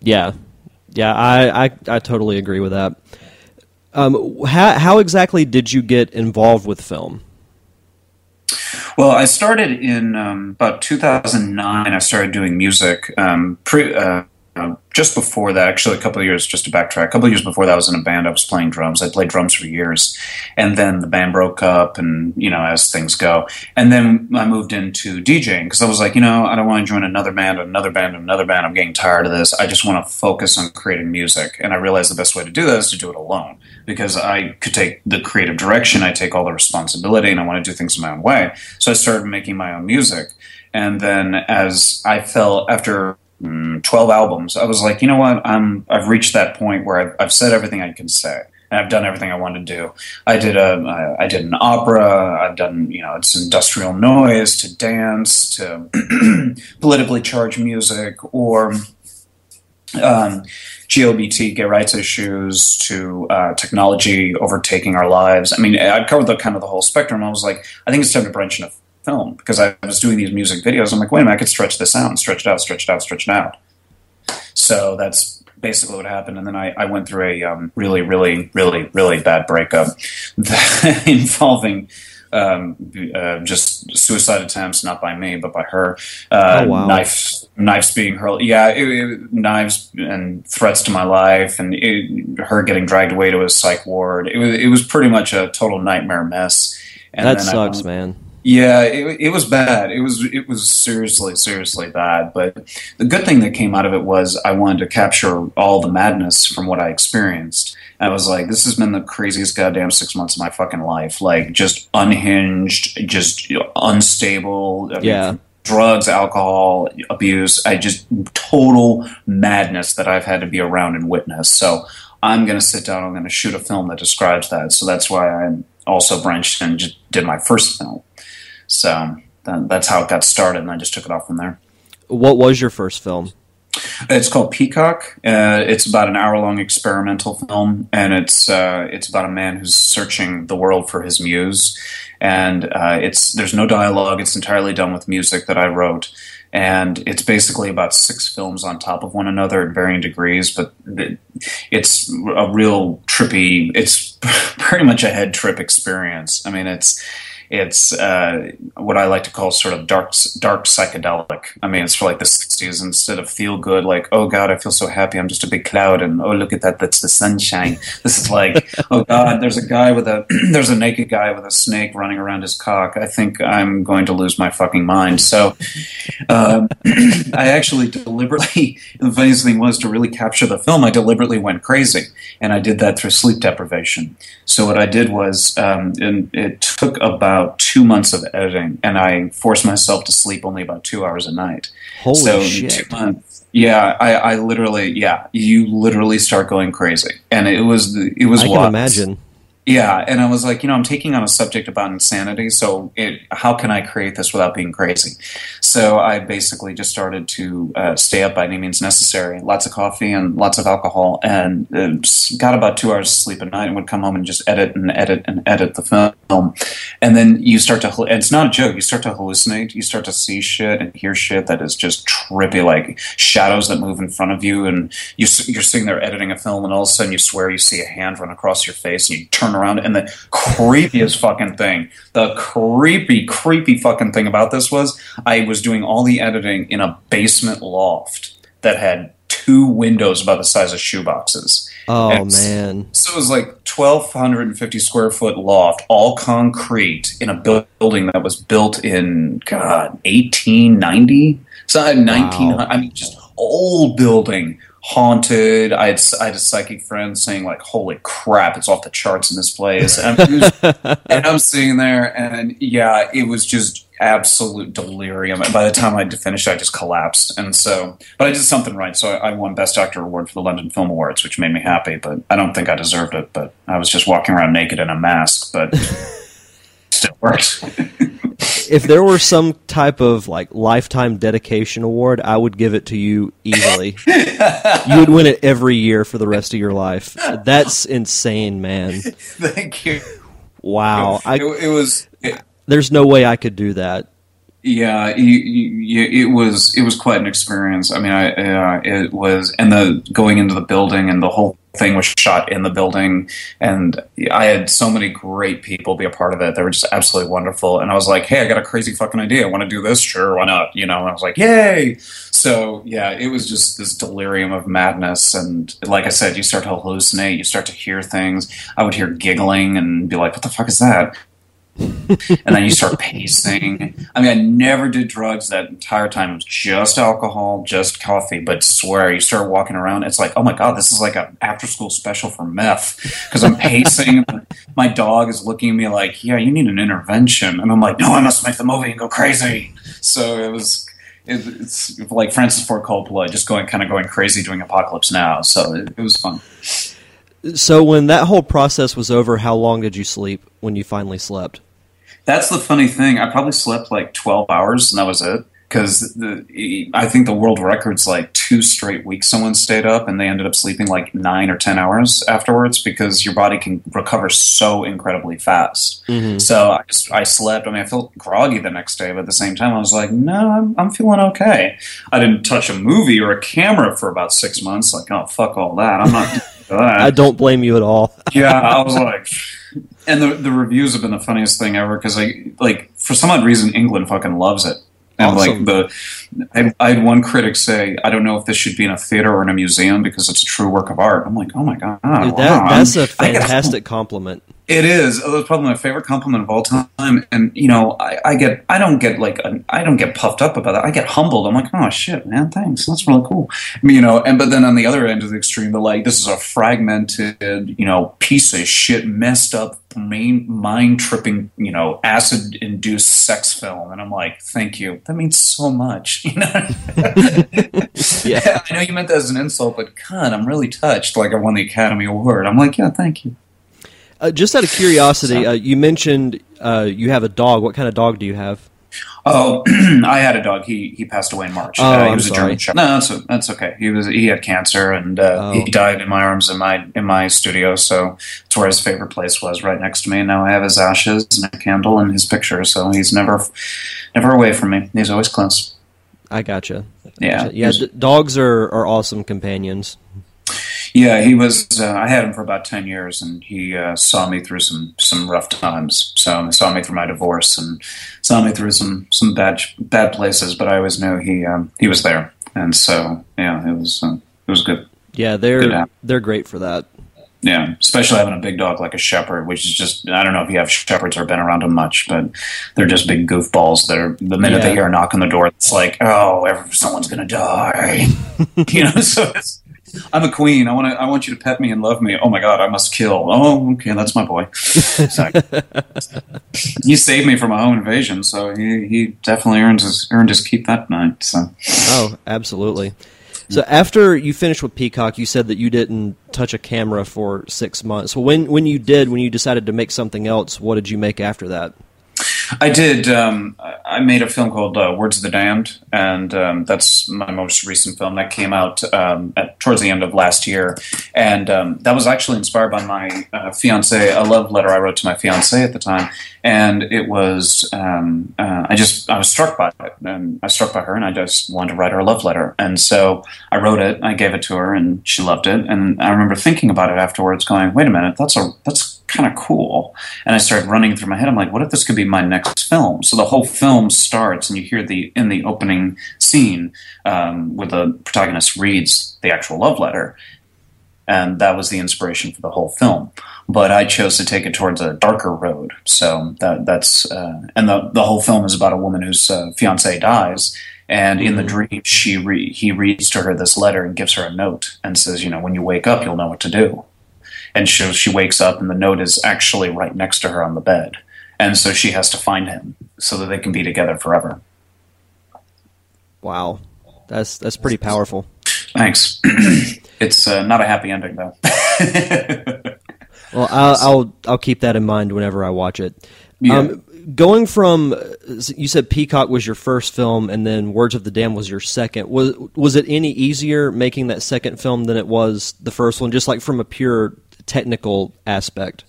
Yeah, yeah, I I, I totally agree with that. Um, how how exactly did you get involved with film? Well, I started in um, about 2009. I started doing music. Um, pre, uh, uh, just before that, actually, a couple of years, just to backtrack, a couple of years before that, I was in a band. I was playing drums. I played drums for years, and then the band broke up, and you know, as things go. And then I moved into DJing because I was like, you know, I don't want to join another band, another band, another band. I'm getting tired of this. I just want to focus on creating music. And I realized the best way to do that is to do it alone because I could take the creative direction, I take all the responsibility, and I want to do things my own way. So I started making my own music. And then as I felt after 12 albums, I was like, you know what? I'm, I've reached that point where I've, I've said everything I can say. And I've done everything I wanted to do. I did a, I- I did an opera. I've done, you know, it's industrial noise to dance to politically charged music or um, GLBT, gay rights issues, to uh, technology overtaking our lives. I mean, I've covered the kind of the whole spectrum. I was like, I think it's time to branch into film because I was doing these music videos. I'm like, wait a minute, I could stretch this out and stretch it out, stretch it out, stretch it out. So that's basically what happened. And then I, I went through a um, really, really, really, really bad breakup involving um, uh, just suicide attempts, not by me, but by her. Uh, Oh, wow. Knives, knives being hurled. Yeah, it, it- knives and threats to my life, and it, her getting dragged away to a psych ward. It was, it was pretty much a total nightmare mess. And that then I sucks, man. Yeah, it, it was bad. It was it was seriously seriously bad. But the good thing that came out of it was I wanted to capture all the madness from what I experienced. I was like, this has been the craziest goddamn six months of my fucking life. Like just unhinged, just you know, unstable. I mean, Yeah. drugs, alcohol, abuse. I just total madness that I've had to be around and witness. So I'm going to sit down. I'm going to shoot a film that describes that. So that's why I also branched and just did my first film. So that, that's how it got started, and I just took it off from there. What was your first film? It's called Peacock. Uh, it's about an hour-long experimental film, and it's uh, it's about a man who's searching the world for his muse. And uh, it's there's no dialogue. It's entirely done with music that I wrote, and it's basically about six films on top of one another at varying degrees. But it's a real trippy. It's pretty much a head trip experience. I mean, it's it's uh, what I like to call sort of dark, dark psychedelic. I mean, it's for like the '60s instead of feel good, like oh god, I feel so happy, I'm just a big cloud, and oh look at that, that's the sunshine. This is like oh god, there's a guy with a there's a naked guy with a snake running around his cock. I think I'm going to lose my fucking mind. So um, I actually deliberately. The funniest thing was to really capture the film. I deliberately went crazy, and I did that through sleep deprivation. So what I did was, um, and it took about about two months of editing, and I forced myself to sleep only about two hours a night. Holy so shit! Two months, yeah, I, I literally, yeah, you literally start going crazy, and it was it was. I can imagine. Yeah, and I was like, you know, I'm taking on a subject about insanity, so it, how can I create this without being crazy? So I basically just started to uh, stay up by any means necessary, lots of coffee and lots of alcohol, and uh, got about two hours of sleep a night, and would come home and just edit and edit and edit the film, and then you start to, and it's not a joke, you start to hallucinate, you start to see shit and hear shit that is just trippy, like shadows that move in front of you, and you, you're sitting there editing a film, and all of a sudden you swear you see a hand run across your face, and you turn around. And the creepiest fucking thing, the creepy, creepy fucking thing about this was I was doing all the editing in a basement loft that had two windows about the size of shoeboxes. Oh And man. So it was like 1,250 square foot loft, all concrete, in a buil- building that was built in God 1890. So uh, 1900. I mean, just old building, haunted. I had I had a psychic friend saying like, "Holy crap, it's off the charts in this place." And I'm, and I'm sitting there, and yeah, it was just absolute delirium. And by the time I finished, I just collapsed. And so, but I did something right. So I, I won Best Actor award for the London Film Awards, which made me happy. But I don't think I deserved it. But I was just walking around naked in a mask, but still worked. If there were some type of like lifetime dedication award, I would give it to you easily. you would win it every year for the rest of your life. That's insane, man. Thank you. Wow. it, I, it was. It, there's no way I could do that. Yeah, you, you, it was it was quite an experience. I mean, I uh, it was, and the going into the building and the whole thing was shot in the building, and I had so many great people be a part of it. They were just absolutely wonderful. And I was like, hey, I got a crazy fucking idea. I want to do this. Sure, why not? You know. And I was like, yay! So yeah, it was just this delirium of madness. And like I said, you start to hallucinate. You start to hear things. I would hear giggling and be like, what the fuck is that? and then you start pacing. I mean, I never did drugs that entire time. It was just alcohol, just coffee. But swear, you start walking around, it's like, oh my god, this is like an after-school special for meth because I'm pacing. my dog is looking at me like, yeah, you need an intervention, and I'm like, no, I must make the movie and go crazy. So it was. It, it's like Francis Ford Coppola, just going kind of going crazy doing Apocalypse Now. So it, it was fun. So when that whole process was over, how long did you sleep when you finally slept? That's the funny thing. I probably slept like 12 hours and that was it. Because I think the world record's like two straight weeks someone stayed up and they ended up sleeping like nine or 10 hours afterwards because your body can recover so incredibly fast. Mm-hmm. So I, just, I slept. I mean, I felt groggy the next day, but at the same time, I was like, no, I'm, I'm feeling okay. I didn't touch a movie or a camera for about six months. Like, oh, fuck all that. I'm not that. I don't blame you at all. yeah, I was like, and the the reviews have been the funniest thing ever because I like for some odd reason England fucking loves it. And Awesome. like the, I, I had one critic say, "I don't know if this should be in a theater or in a museum because it's a true work of art." I'm like, "Oh my god, Dude, that, wow, that's get- fantastic compliment. it is. Oh, That's probably my favorite compliment of all time. And you know, I, I get, I don't get like, I don't get puffed up about that. I get humbled. I'm like, oh shit, man, thanks. That's really cool. I mean, you know, and but then on the other end of the extreme, they're like, this is a fragmented, you know, piece of shit, messed up, main mind tripping, you know, acid induced sex film. And I'm like, thank you. That means so much. You know? Yeah. I know you meant that as an insult, but God, I'm really touched. Like I won the Academy Award. I'm like, yeah, thank you. Uh, just out of curiosity, uh, you mentioned uh, you have a dog. What kind of dog do you have? Oh, I had a dog. He he passed away in March. Oh, uh, he I'm was a sorry. German Shepherd. No, that's that's okay. He was he had cancer and uh, Oh. he died in my arms in my in my studio. So it's where his favorite place was, right next to me. And now I have his ashes and a candle and his picture. So he's never never away from me. He's always close. I gotcha. Yeah, Yeah, d- dogs are, are awesome companions. Yeah, he was. Uh, I had him for about ten years, and he uh, saw me through some some rough times. So he saw me through my divorce, and saw me through some some bad bad places. But I always knew he um, he was there, and so yeah, it was uh, it was good. Yeah, they're app. they're great for that. Yeah, especially having a big dog like a shepherd, which is just I don't know if you have shepherds or been around them much, but they're just big goofballs that are the minute Yeah. they hear a knock on the door, it's like, oh, someone's gonna die. you know, so it's, I'm a queen. I want to. I want you to pet me and love me. Oh my god, I must kill. Oh, okay, that's my boy. He saved me from a home invasion, so he, he definitely earned his earned his keep that night. So Oh, absolutely. So after you finished with Peacock, you said that you didn't touch a camera for six months. Well, when when you did, when you decided to make something else, what did you make after that? I did. Um, I made a film called uh, Words of the Damned, and um, that's my most recent film that came out um, at, towards the end of last year. And um, that was actually inspired by my uh, fiance, a love letter I wrote to my fiance at the time. And it was, um, uh, I just, I was struck by it, and I struck by her, and I just wanted to write her a love letter. And so I wrote it, I gave it to her, and she loved it. And I remember thinking about it afterwards, going, "Wait a minute, that's a that's kind of cool." And I started running through my head. I'm like, "What if this could be my next film?" So the whole film starts, and you hear the in the opening scene um, where the protagonist reads the actual love letter, and that was the inspiration for the whole film. But I chose to take it towards a darker road. So that that's uh, and the the whole film is about a woman whose uh, fiance dies. And in the dream, she re- he reads to her this letter and gives her a note and says, "You know, when you wake up, you'll know what to do." And she she wakes up, and the note is actually right next to her on the bed, and so she has to find him so that they can be together forever. Wow, that's that's pretty powerful. Thanks. it's uh, not a happy ending though. Well, I'll I'll, I'll keep that in mind whenever I watch it. Yeah. Um, going from you said Peacock was your first film, and then Words of the Damned was your second. Was was it any easier making that second film than it was the first one? Just like from a pure technical aspect.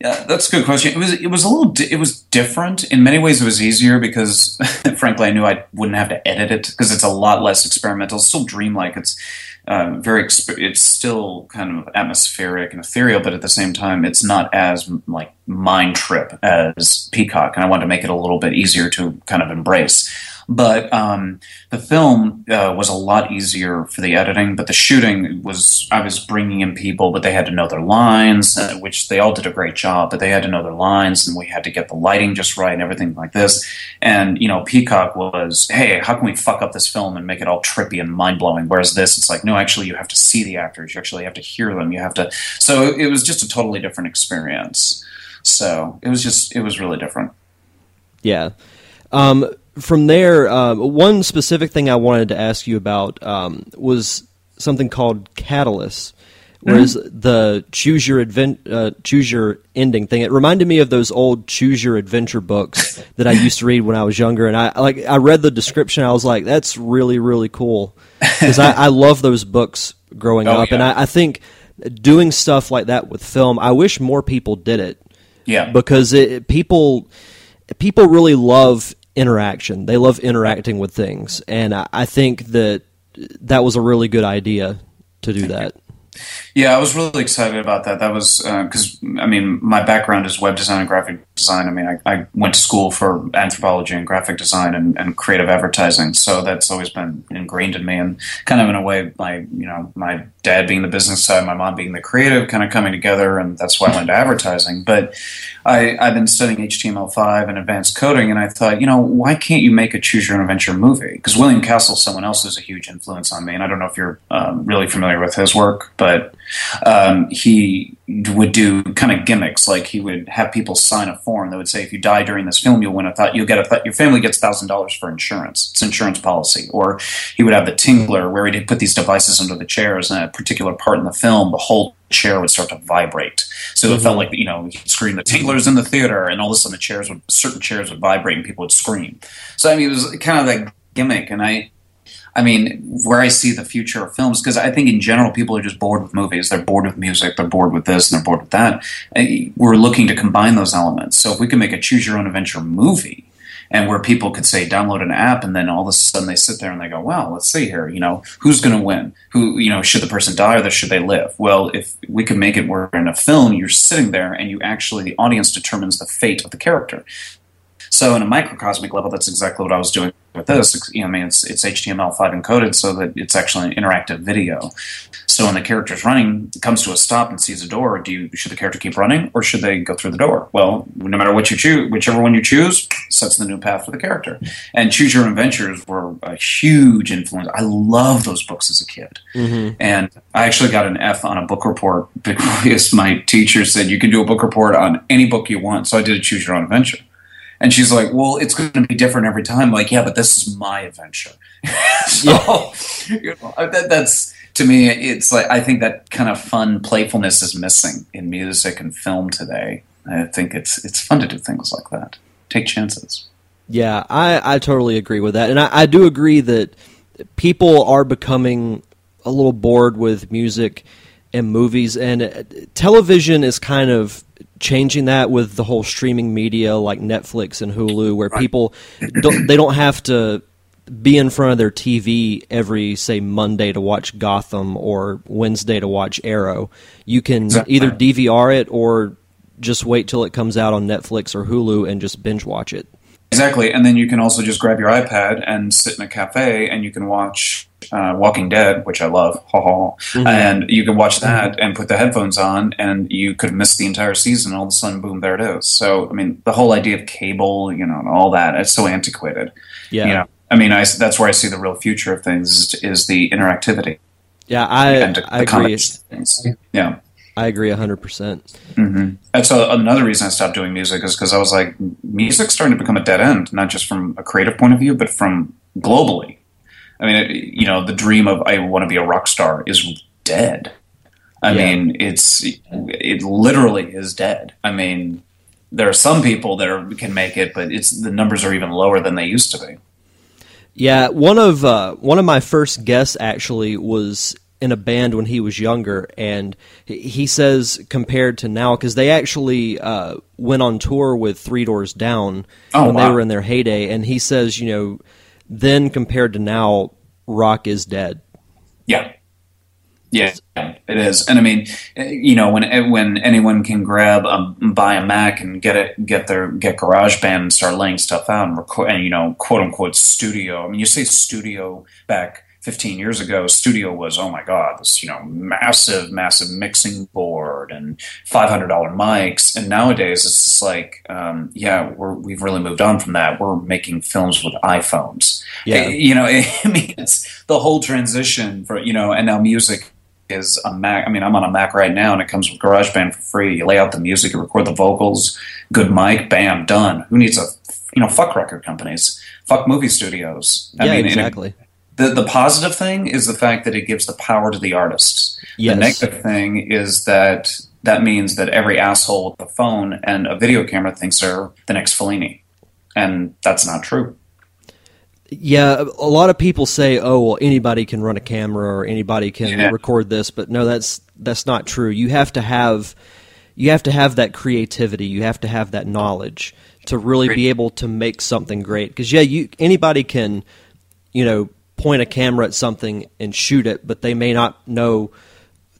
Yeah, that's a good question. It was it was a little di- it was different in many ways. It was easier because, frankly, I knew I wouldn't have to edit it because it's a lot less experimental. Still dreamlike. It's uh, very exp- it's still kind of atmospheric and ethereal, but at the same time, it's not as like mind trip as Peacock. And I wanted to make it a little bit easier to kind of embrace. But um, the film uh, was a lot easier for the editing, but the shooting was I was bringing in people, but they had to know their lines, uh, which they all did a great job. But they had to know their lines, and we had to get the lighting just right and everything like this. And you know, Peacock was, hey, how can we fuck up this film and make it all trippy and mind blowing? Whereas this, it's like, no, actually, you have to see the actors, you actually have to hear them, you have to. So it was just a totally different experience. So it was just, it was really different. Yeah. Um, from there, um, one specific thing I wanted to ask you about um, was something called Catalyst, whereas the choose your advent, uh, choose your ending thing. It reminded me of those old choose your adventure books that I used to read when I was younger, and I like I read the description. I was like, that's really really cool because I, I love those books growing Oh, up, and. I, I think doing stuff like that with film. I wish more people did it Yeah. because it, people people really love interaction. They love interacting with things, and I, I think that that was a really good idea to do that. Yeah, I was really excited about that. That was because I mean, my background is web design and graphic design. I mean, I, I went to school for anthropology and graphic design and, and creative advertising, so that's always been ingrained in me. And kind of in a way, my you know, my dad being the business side, my mom being the creative, kind of coming together, and that's why I went to advertising. But I, I've been studying HTML5 and advanced coding, and I thought, you know, why can't you make a choose your own adventure movie? Because William Castle, someone else, is a huge influence on me, and I don't know if you're um, really familiar with his work, but um, he would do kind of gimmicks, like he would have people sign a form that would say, "If you die during this film, you'll win a th- you'll get a th- your family gets thousand dollars for insurance. It's insurance policy." Or he would have the tingler, where he'd put these devices under the chairs, and at a particular part in the film, the whole chair would start to vibrate. So mm-hmm. it felt like you know he'd scream, "The tingler's in the theater," and all of a sudden the chairs would certain chairs would vibrate and people would scream. So I mean, it was kind of that gimmick, and I I mean, where I see the future of films, because I think in general people are just bored with movies. They're bored with music. They're bored with this and they're bored with that. We're looking to combine those elements. So if we can make a choose your own adventure movie, and where people could say download an app and then all of a sudden they sit there and they go well let's see here you know who's going to win who you know should the person die or should they live well if we can make it where in a film you're sitting there and you actually the audience determines the fate of the character so, in a microcosmic level, that's exactly what I was doing with this. You know, I mean, it's, it's HTML5 encoded so that it's actually an interactive video. So, when the character's running, comes to a stop and sees a door, do you should the character keep running or should they go through the door? Well, no matter what you choose, whichever one you choose sets the new path for the character. And Choose Your Own Adventures were a huge influence. I love those books as a kid, mm-hmm. and I actually got an F on a book report because my teacher said you can do a book report on any book you want. So I did a Choose Your Own Adventure. And she's like, well, it's going to be different every time. I'm like, yeah, but this is my adventure. so you know, that, that's to me, it's like I think that kind of fun playfulness is missing in music and film today. I think it's it's fun to do things like that. Take chances. Yeah, I, I totally agree with that, and I, I do agree that people are becoming a little bored with music and movies, and uh, television is kind of changing that with the whole streaming media like Netflix and Hulu, where right. people don't, they don't have to be in front of their TV every say Monday to watch Gotham or Wednesday to watch Arrow. You can either DVR it or just wait till it comes out on Netflix or Hulu and just binge watch it. Exactly, and then you can also just grab your iPad and sit in a cafe and you can watch uh, Walking Dead, which I love, mm-hmm. and you can watch that and put the headphones on, and you could miss the entire season. All of a sudden, boom, there it is. So, I mean, the whole idea of cable, you know, and all that, it's so antiquated. Yeah. You know, I mean, I, that's where I see the real future of things is, is the interactivity. Yeah, I, I agree. Yeah. I agree 100%. percent mm-hmm. That's a, another reason I stopped doing music is because I was like, music's starting to become a dead end, not just from a creative point of view, but from globally. I mean, it, you know, the dream of I want to be a rock star is dead. I yeah. mean, it's it literally is dead. I mean, there are some people that are, can make it, but it's the numbers are even lower than they used to be. Yeah, one of uh, one of my first guests actually was in a band when he was younger, and he says compared to now, because they actually uh, went on tour with Three Doors Down oh, when wow. they were in their heyday, and he says, you know, then compared to now, rock is dead. Yeah. Yeah, it is, and I mean, you know, when when anyone can grab a, buy a Mac and get it, get their get GarageBand and start laying stuff out and record, and you know, quote unquote studio. I mean, you say studio back 15 years ago, studio was, oh my God, this, you know, massive, massive mixing board and $500 mics. And nowadays it's just like, um, yeah, we have really moved on from that. We're making films with iPhones. Yeah. You know, I mean, it's the whole transition for, you know, and now music is a Mac. I mean, I'm on a Mac right now and it comes with GarageBand for free. You lay out the music, you record the vocals, good mic, bam, done. Who needs a, you know, fuck record companies, fuck movie studios. I yeah, mean, exactly the the positive thing is the fact that it gives the power to the artists. Yes. The negative thing is that that means that every asshole with a phone and a video camera thinks they're the next Fellini, and that's not true. Yeah, a lot of people say, "Oh, well, anybody can run a camera or anybody can yeah. record this," but no, that's that's not true. You have to have you have to have that creativity. You have to have that knowledge to really be able to make something great. Because yeah, you anybody can, you know, point a camera at something and shoot it, but they may not know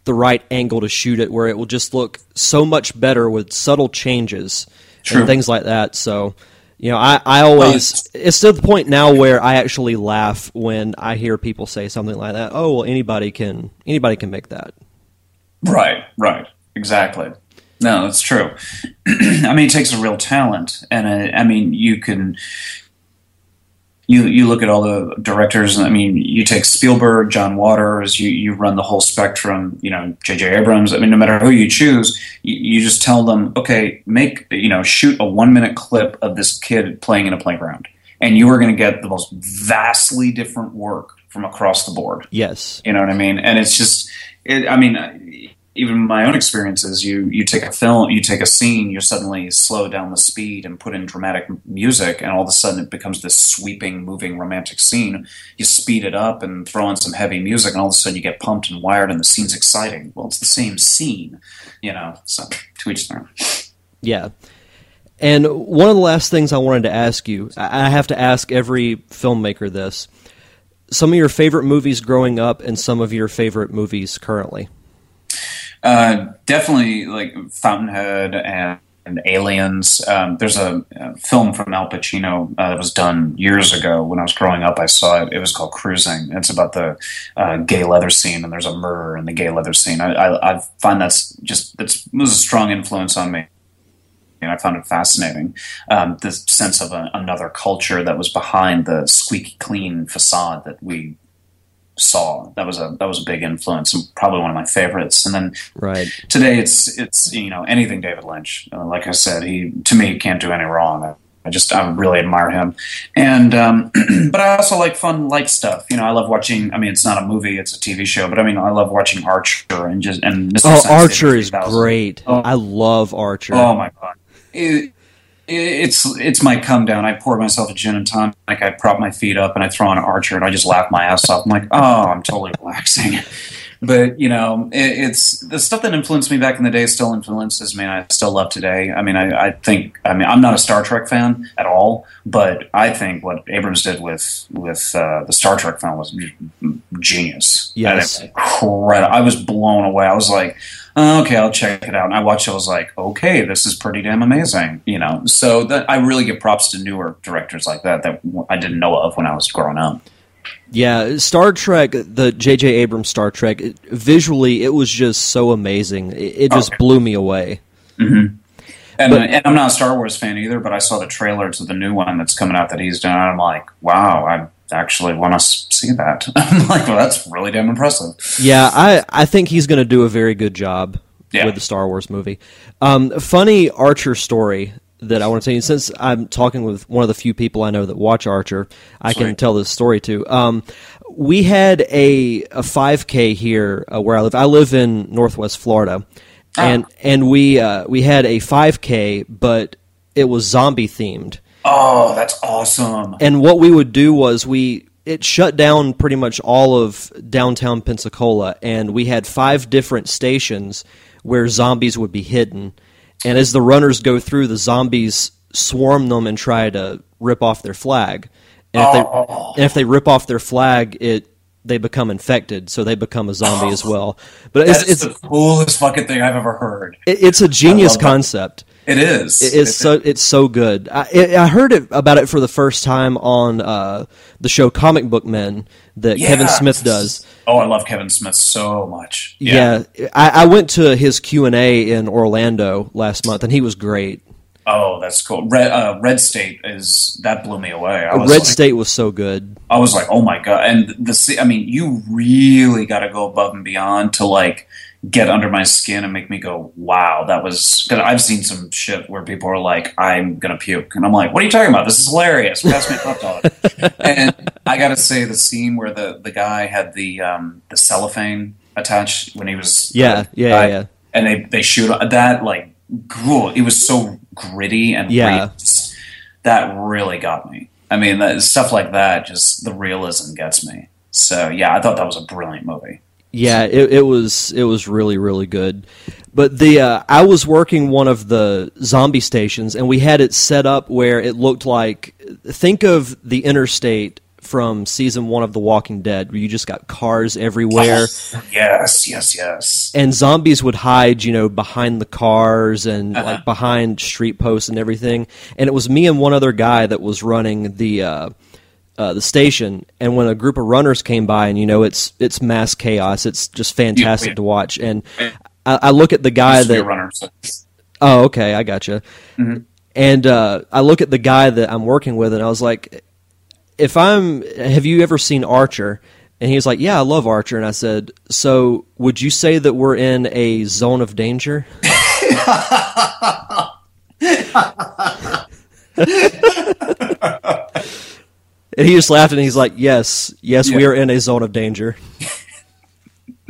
the right angle to shoot it where it will just look so much better with subtle changes True. and things like that. So, you know, I, I always, it's to the point now where I actually laugh when I hear people say something like that. Oh, well, anybody can, anybody can make that. Right, right. Exactly. No, that's true. I mean, it takes a real talent, and uh, I mean, you can you you look at all the directors. I mean, you take Spielberg, John Waters. You you run the whole spectrum. You know, J.J. Abrams. I mean, no matter who you choose, you, you just tell them, okay, make you know, shoot a one minute clip of this kid playing in a playground, and you are going to get the most vastly different work from across the board. Yes. You know what I mean? And it's just, it, I mean, even my own experiences, you you take a film, you take a scene, you suddenly slow down the speed and put in dramatic music, and all of a sudden it becomes this sweeping, moving, romantic scene. You speed it up and throw in some heavy music, and all of a sudden you get pumped and wired, and the scene's exciting. Well, it's the same scene, you know. So to each their own. Yeah. And one of the last things I wanted to ask you, I I have to ask every filmmaker this. Some of your favorite movies growing up and some of your favorite movies currently. Uh, definitely like Fountainhead and, and Aliens. Um, there's a, a film from Al Pacino uh, that was done years ago when I was growing up. I saw it. It was called Cruising. It's about the uh, gay leather scene, and there's a murder in the gay leather scene. I, I, I find that's just it's, it was a strong influence on me. And I found it fascinating. Um, the sense of a, another culture that was behind the squeaky clean facade that we saw. That was a that was a big influence and probably one of my favorites. And then Right. today it's it's you know anything David Lynch. Uh, like I said, he to me can't do any wrong. I, I just I really admire him, and um, but I also like fun light stuff. You know, I love watching. I mean, it's not a movie; it's a TV show. But I mean, I love watching Archer and just and Mr. Oh, Science Archer is great. Oh. I love Archer. Oh my god, it, it's it's my come down. I pour myself a gin and tonic. I prop my feet up and I throw on an Archer and I just laugh my ass off. I'm like, oh, I'm totally relaxing. But you know, it, it's the stuff that influenced me back in the day still influences me. I still love today. I mean, I, I think. I mean, I'm not a Star Trek fan at all, but I think what Abrams did with with uh, the Star Trek film was genius. Yes. And incredible. I was blown away. I was like, "Oh, okay, I'll check it out. And I watched it. I was like, okay, this is pretty damn amazing. You know, so that I really give props to newer directors like that that I didn't know of when I was growing up. Yeah, Star Trek, the J.J. Abrams Star Trek, it, visually, it was just so amazing. It, it just Okay. blew me away. Mm-hmm. And, But- and I'm not a Star Wars fan either, but I saw the trailer to the new one that's coming out that he's done. And I'm like, wow, actually want to see that. I'm like, well, that's really damn impressive. Yeah, I, I think he's going to do a very good job Yeah. with the Star Wars movie. Um, funny Archer story that I want to tell you. Since I'm talking with one of the few people I know that watch Archer, I can tell this story to. Um, we had a a 5K here uh, where I live. I live in Northwest Florida, and and we uh, we had a 5K, but it was zombie themed. Oh, that's awesome. And what we would do was we it shut down pretty much all of downtown Pensacola, and we had five different stations where zombies would be hidden. And as the runners go through, the zombies swarm them and try to rip off their flag. And if, Oh. they, and if they rip off their flag, it they become infected, so they become a zombie as oh. well. But it's That's it's the coolest fucking thing I've ever heard. it- it's a genius concept. that. It is. It is so it's so good. I, it, I heard it about it for the first time on uh, the show Comic Book Men that Kevin Smith does. Oh, I love Kevin Smith so much. Yeah, I, I went to his Q and A in Orlando last month, and he was great. Oh, that's cool. Red, uh, Red State is that blew me away. I was Red like, State was so good. I was like, oh my god! And the I mean, you really got to go above and beyond to like get under my skin and make me go, wow, that was. Cause I've seen some shit where people are like, I'm gonna puke, and I'm like, what are you talking about? This is hilarious. Pass me a hot dog. and I got to say, the scene where the the guy had the um, the cellophane attached when he was Yeah, yeah, died, yeah. and they they shoot that like cool. It was so gritty and Yeah. that really got me. I mean, that, stuff like that, just the realism gets me. So yeah, I thought that was a brilliant movie. Yeah, it, it was it was really really good. But the uh, I was working one of the zombie stations, and we had it set up where it looked like think of the interstate from season one of The Walking Dead, where you just got cars everywhere, Yes, yes, yes. and zombies would hide, you know, behind the cars and Uh-huh. like behind street posts and everything. And it was me and one other guy that was running the. Uh, uh, the station, and when a group of runners came by, and you know it's it's mass chaos. It's just fantastic yeah. to watch. And I, I look at the guy Used to be a that runner. So. oh okay, I gotcha. Mm-hmm. And uh, I look at the guy that I'm working with, and I was like, if I'm, have you ever seen Archer? And he was like, yeah, I love Archer. And I said, so would you say that we're in a zone of danger? and he just laughed and he's like, yes, yes, we are in a zone of danger.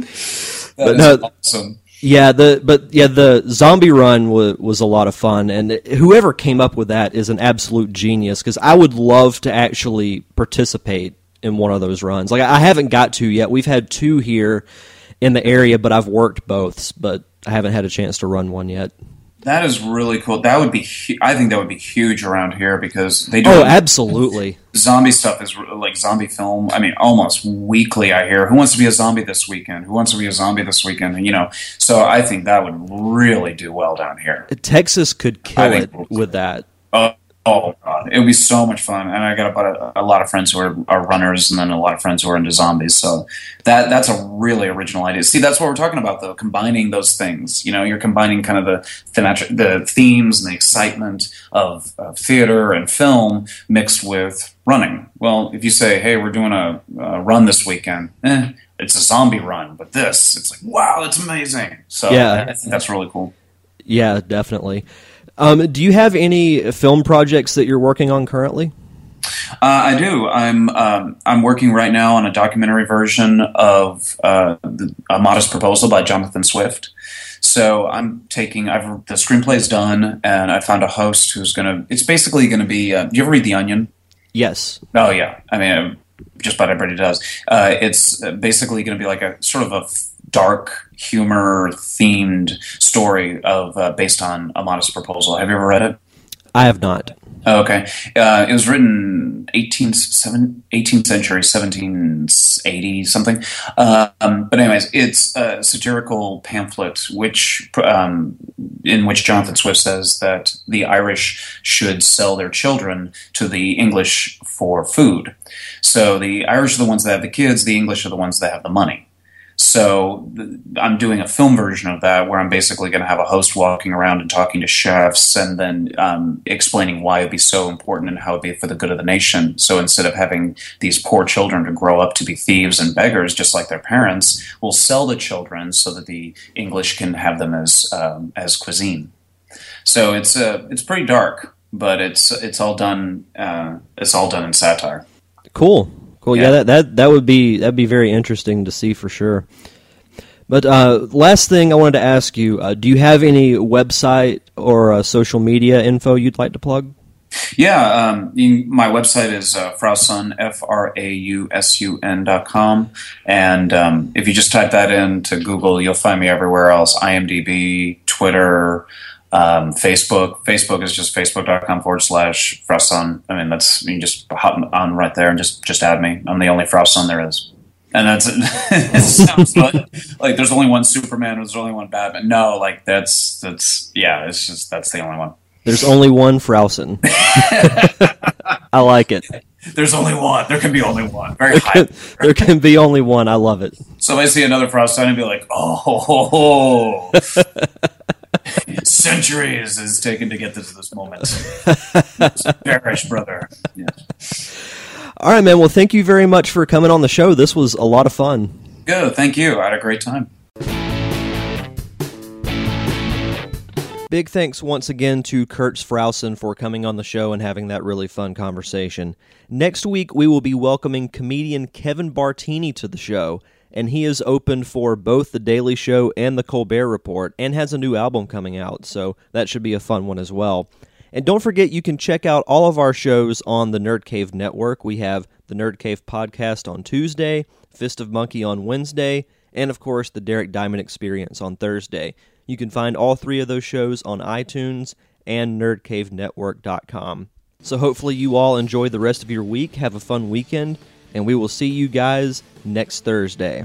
That But is no- awesome. Yeah, the but yeah, the zombie run was was a lot of fun, and whoever came up with that is an absolute genius. Because I would love to actually participate in one of those runs. Like I haven't got to yet. We've had two here in the area, but I've worked both, but I haven't had a chance to run one yet. That is really cool. That would be, hu- I think that would be huge around here because they do Oh, absolutely. zombie stuff is r- like zombie film. I mean, almost weekly. I hear who wants to be a zombie this weekend? Who wants to be a zombie this weekend? You know, so I think that would really do well down here. Texas could kill it with that. Oh, oh God, it would be so much fun. And I got about a, a lot of friends who are, are runners, and then a lot of friends who are into zombies. So that that's a really original idea. See, that's what we're talking about, though. Combining those things. You know, you're combining kind of the thematic, the themes and the excitement of, of theater and film mixed with running. Well, if you say, "Hey, we're doing a, a run this weekend," eh, it's a zombie run, but this, it's like, wow, it's amazing. So Yeah. That's really cool. Yeah, definitely. Um, do you have any film projects that you're working on currently? Uh, I do. I'm um, I'm working right now on a documentary version of uh, the, a Modest Proposal by Jonathan Swift. So I'm taking. I've the screenplay's done, and I found a host who's gonna. It's basically going to be. Uh, do you ever read The Onion? Yes. Oh yeah. I mean, just about everybody does. Uh, it's basically going to be like a sort of a dark humor themed story of uh, based on a Modest Proposal. Have you ever read it? I have not. Oh, okay. Uh, it was written 18th, seven- 18th century, 1780 something. Um, but anyways, it's a satirical pamphlet which um, in which Jonathan Swift says that the Irish should sell their children to the English for food. So the Irish are the ones that have the kids, the English are the ones that have the money. So I'm doing a film version of that where I'm basically going to have a host walking around and talking to chefs and then um, explaining why it'd be so important and how it'd be for the good of the nation. So instead of having these poor children to grow up to be thieves and beggars just like their parents, we'll sell the children so that the English can have them as um, as cuisine. So it's uh, it's pretty dark, but it's it's all done uh, it's all done in satire. Cool. Cool. Yeah, Yeah. that, that that would be that'd be very interesting to see for sure. But uh, last thing I wanted to ask you: uh, Do you have any website or uh, social media info you'd like to plug? Yeah, um, my website is uh, frausun, F R A U S U N dot com. And um, if you just type that into Google, you'll find me everywhere else IMDb, Twitter, um, Facebook. Facebook is just facebook.com forward slash frausun. I mean, that's, you can just hop on right there and just, just add me. I'm the only frausun there is. And that's it. sounds like, like there's only one Superman, there's only one Batman. No, like that's, that's, yeah, it's just, that's the only one. There's only one Frausun. I like it. There's only one. There can be only one. Very high. There can be only one. I love it. So if I see another Frausun and be like, oh, centuries is taken to get this to this moment. Perish, brother. Yeah. All right, man. Well, thank you very much for coming on the show. This was a lot of fun. Good. Thank you. I had a great time. Big thanks once again to Kurt Frausun for coming on the show and having that really fun conversation. Next week, we will be welcoming comedian Kevin Bartini to the show, and he is open for both The Daily Show and The Colbert Report and has a new album coming out, so that should be a fun one as well. And don't forget, you can check out all of our shows on the Nerd Cave Network. We have the Nerd Cave podcast on Tuesday, Fist of Monkey on Wednesday, and of course, the Derek Diamond Experience on Thursday. You can find all three of those shows on iTunes and nerdcavenetwork.com. So hopefully you all enjoy the rest of your week, have a fun weekend, and we will see you guys next Thursday.